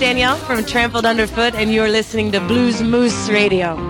Danielle from Trampled Underfoot, and you're listening to Blues Moose Radio.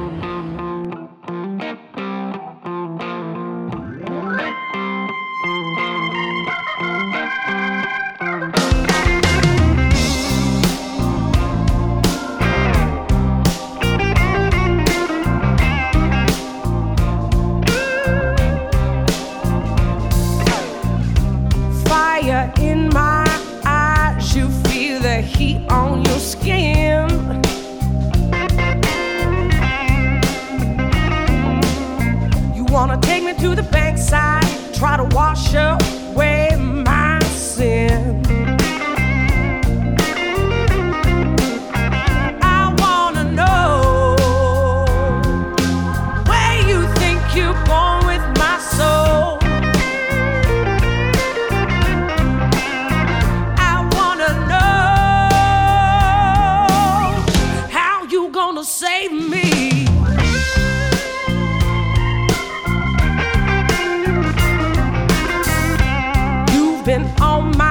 on my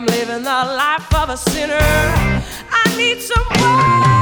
I'm living the life of a sinner. I need some more.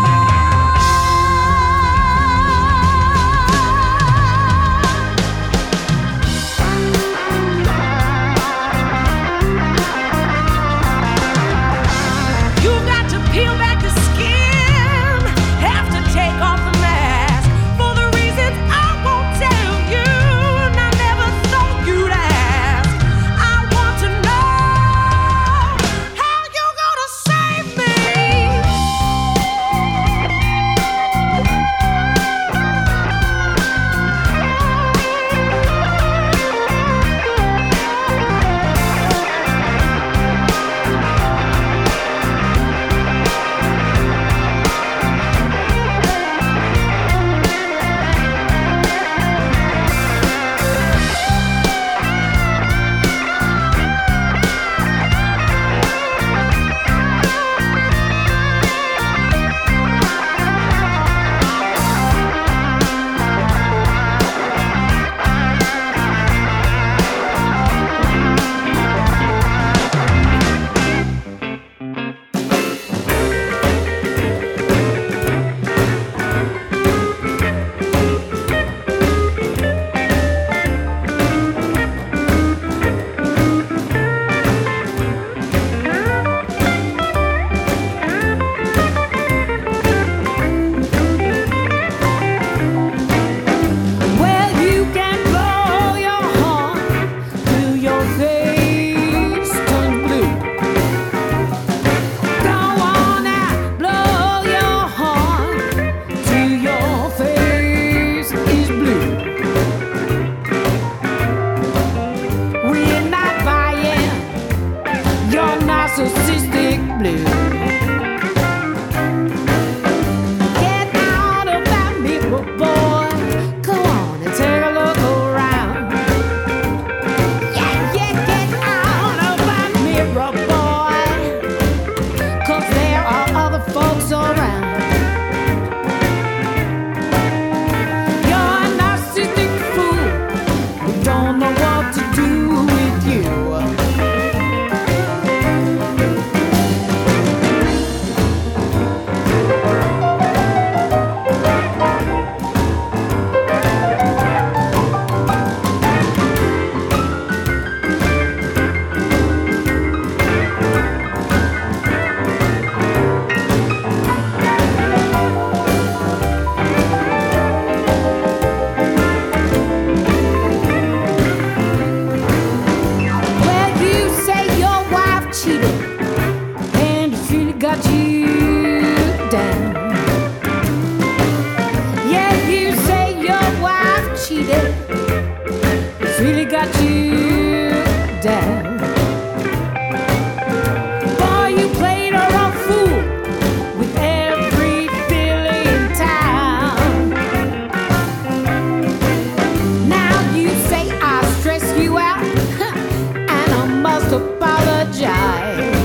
Apologize.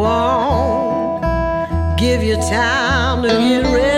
Won't give you time to get ready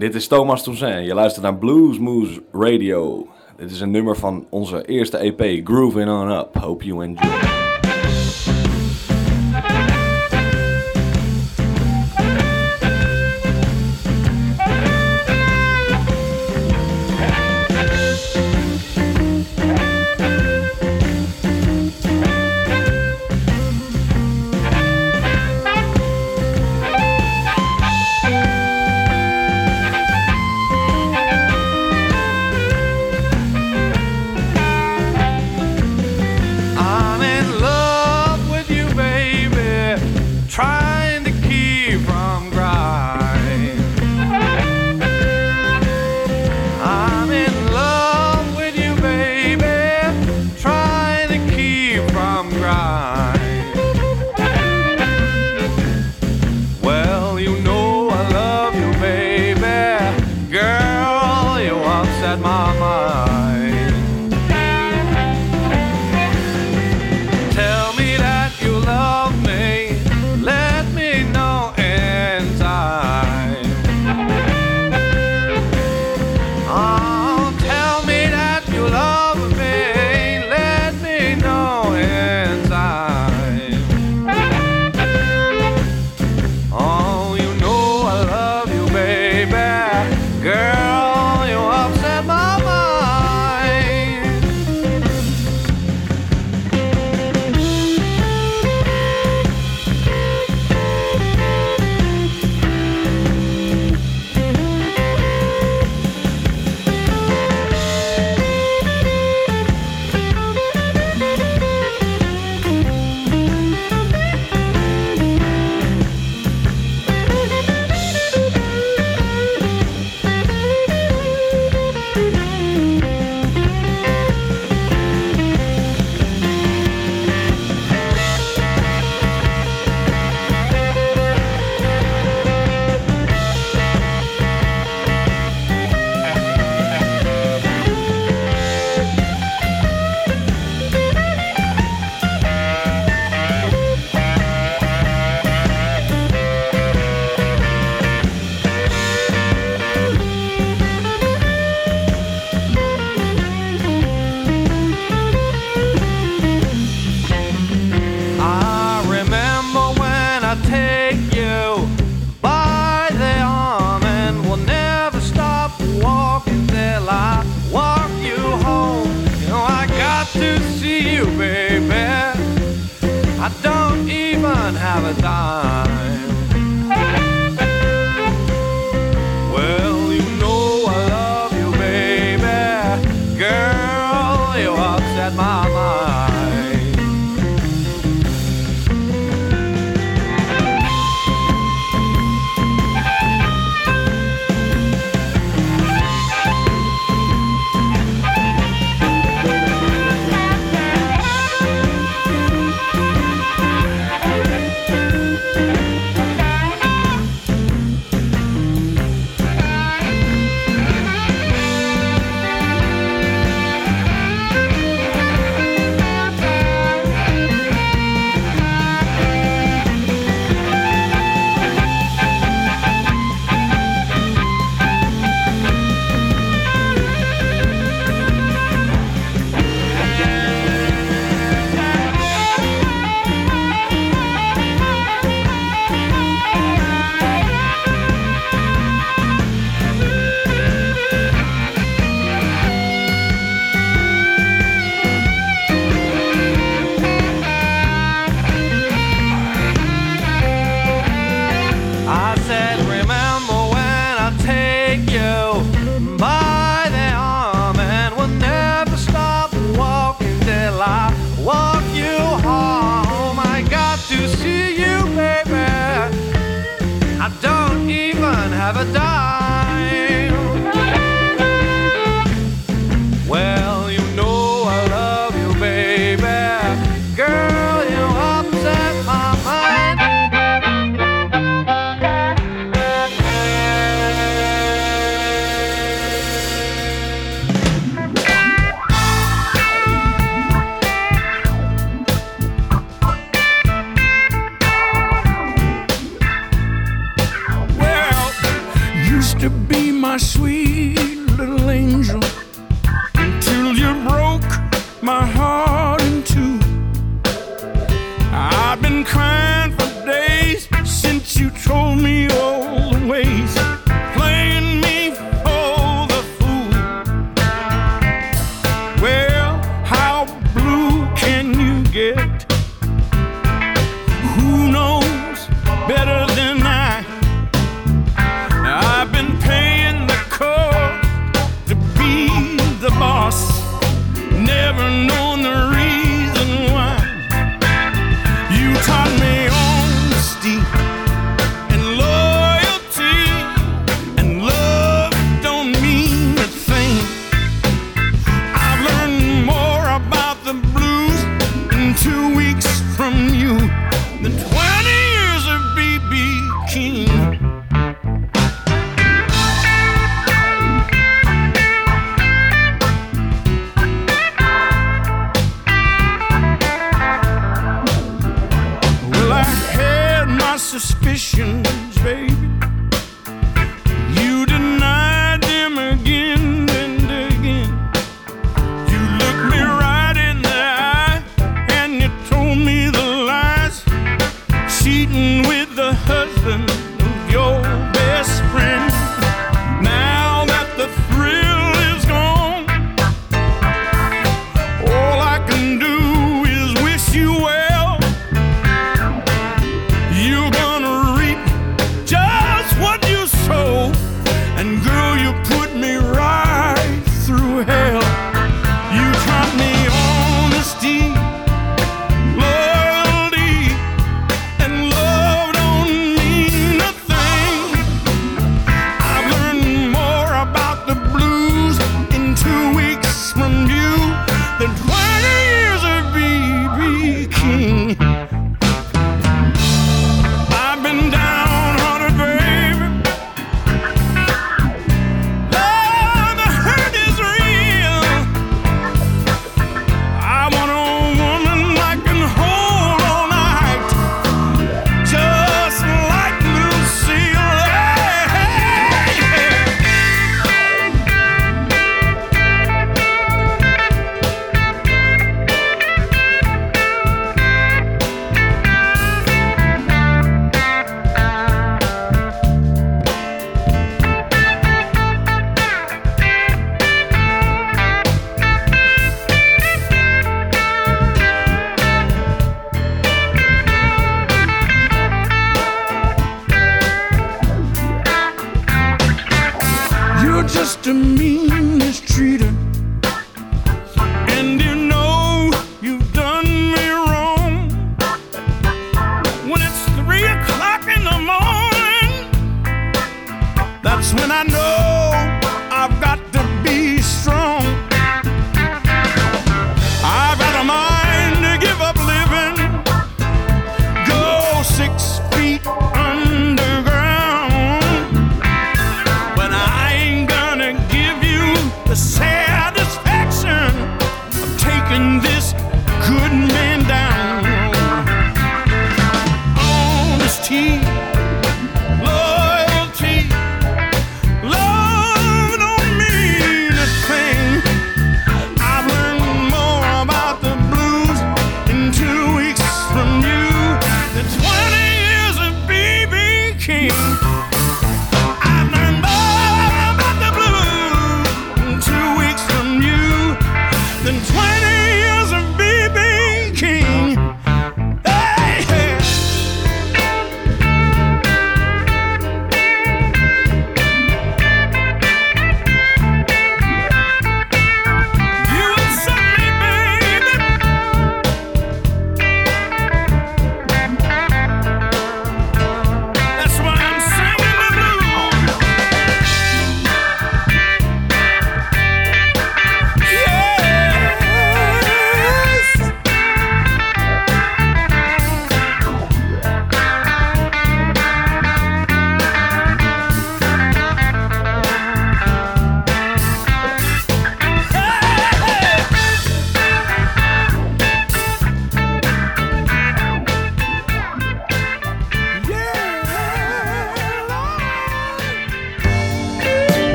dit is Thomas Toussaint. Je luistert naar Blues Moose Radio. Dit is een nummer van onze eerste EP, Grooving On Up. Hope you enjoy.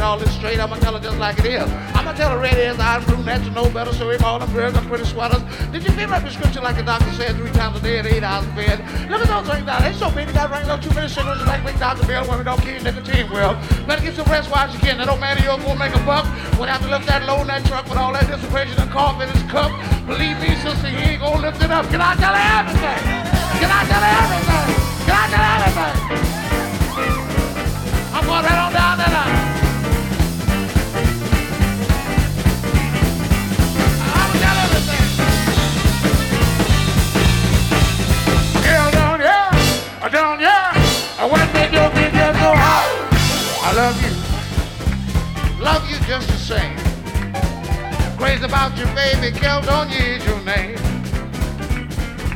If all this straight. I'm gonna tell her just like it is. I'm gonna tell her red ears, eyes, brunettes, and no better. So if all them girls are pretty sweaters. Did you feel my prescription like the doctor said three times a day at eight hours in bed? Look at those things down. They so they got rings on too many cigarettes like big Dr. Bill. Women don't keep nicotine well. Better get some rest while you can. That don't matter, you're gonna make a buck. When I have to lift that load in that truck with all that dissipation and cough in his cup. Believe me, sister, he ain't gonna lift it up. Can I tell her everything? Can I tell her everything? Can I tell her everything? I'm going right on down that line. Love you, love you just the same. Crazy about you, baby, girl, don't use your name.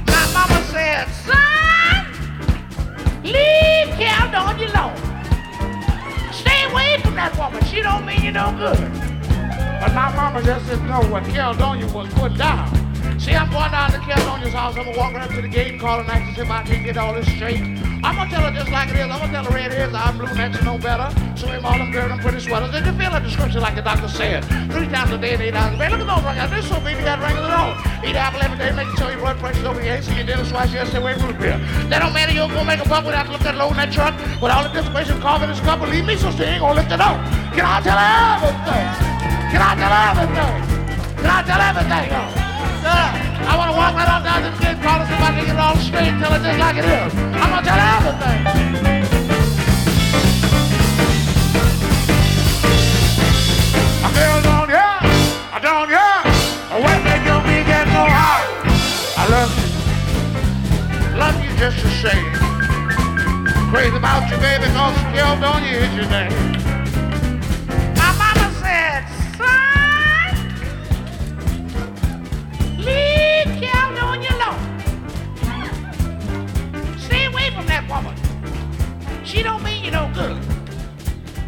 My mama said, son, leave Cal alone. Stay away from that woman. She don't mean you no good. But my mama just didn't know what Caldonia was put down. See, I'm going down to Caldonia's house. I'm gonna walk right up to the gate call and ask if I can get all this straight. I'm gonna tell her just like it is. I'm gonna tell her red ears, I'm blue necks, no better. So all them girls, them pretty sweaters. Did you feel the description like the doctor said? Three times a day and eight hours a day. Look at those rings. They're so big, you got rings at all. Eat apple every day, make sure your blood pressure's over your so your dinner twice yesterday, away root beer. That don't matter, you're gonna make a buck without that load in that truck. With all the dissipation, in this cup, believe me, sister, ain't gonna lift it up. Can I tell her everything? Can I tell her everything? Can I tell everything? Sir, I want to walk right on down to the gate, call her so I can get it all straight, tell her just like it is. I'm gonna tell her everything. Girl down here, I down here, when they do me get so hot. I love you, love you just the same. Crazy about you, baby, cause girl, don't you hit your name. She don't mean you no good.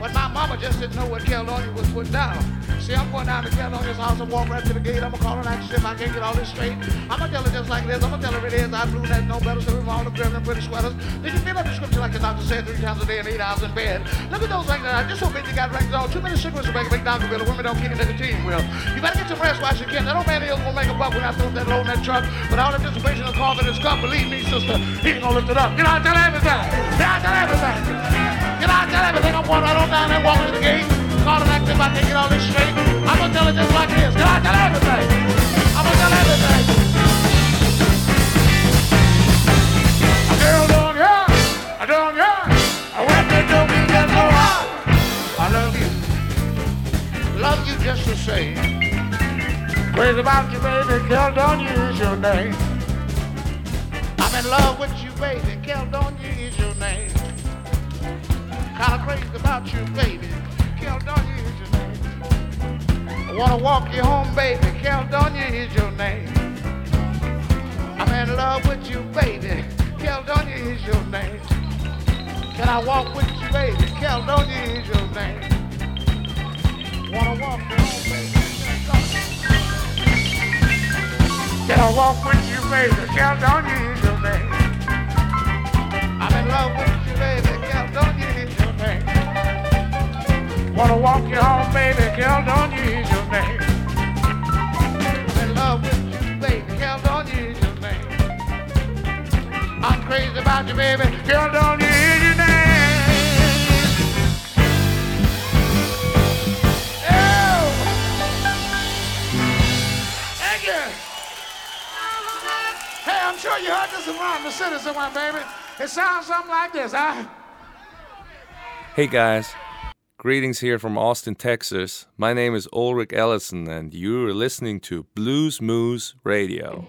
But my mama just didn't know what Caldonia was put down. See, I'm going down to this house and walk right to the gate. I'm gonna call and ask if I can't get all this straight. I'm gonna tell her just like it is. I'm gonna tell her it is. I blue that no better, so we all the grim and pretty sweaters. Did you feel that prescription like the doctor said three times a day and eight hours in bed? Look at those rings. Just so you got rings on. Too many cigarettes will make a big doctor bill. Women don't keep it team well. You better get some rest while you can. That old man here's gonna make a buck when I throw that load in that truck. But all the dissipation and cough in his cup, believe me, sister, he ain't gonna lift it up. Can I tell everything? Can I tell everything? Can I tell everything? I'm going right on down there, walking to the gate, get all this. I'm gonna tell it just like it is. I tell everything? I'm gonna tell everything. A girl down here, a down here, I went to do me get so hot. I love you, love you just the same. Crazy about you, baby, girl, don't your name. I'm in love with you, baby, girl, don't your name. Kinda crazy about you, baby. Is your name. I wanna walk you home, baby. Caldonia is your name. I'm in love with you, baby. Caldonia is your name. Can I walk with you, baby? Caldonia is your name. Wanna walk you home, baby? Can I walk with you, baby? Caldonia is your name. I'm in love with you, baby. Wanna walk you home, baby. Caldonia is your name. I'm in love with you, baby. Caldonia is your name. I'm crazy about you, baby. Caldonia is your name. Oh! Thank you. Hey, I'm sure you heard this around the city somewhere, baby. It sounds something like this, huh? Hey guys, greetings here from Austin, Texas. My name is Ulrich Ellison, and you're listening to Blues Moose Radio.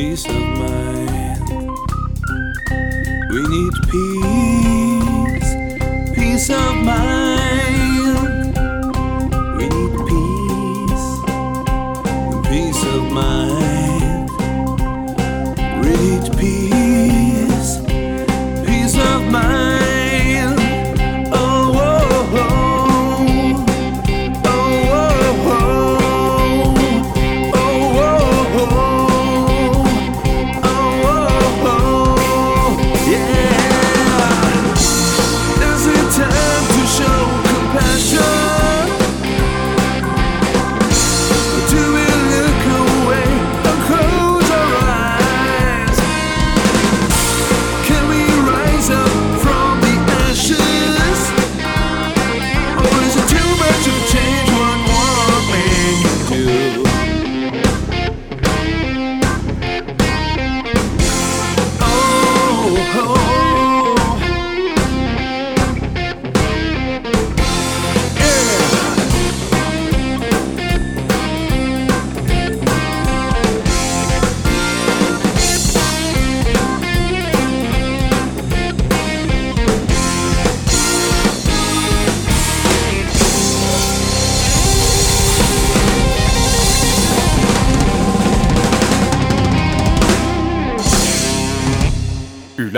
Peace.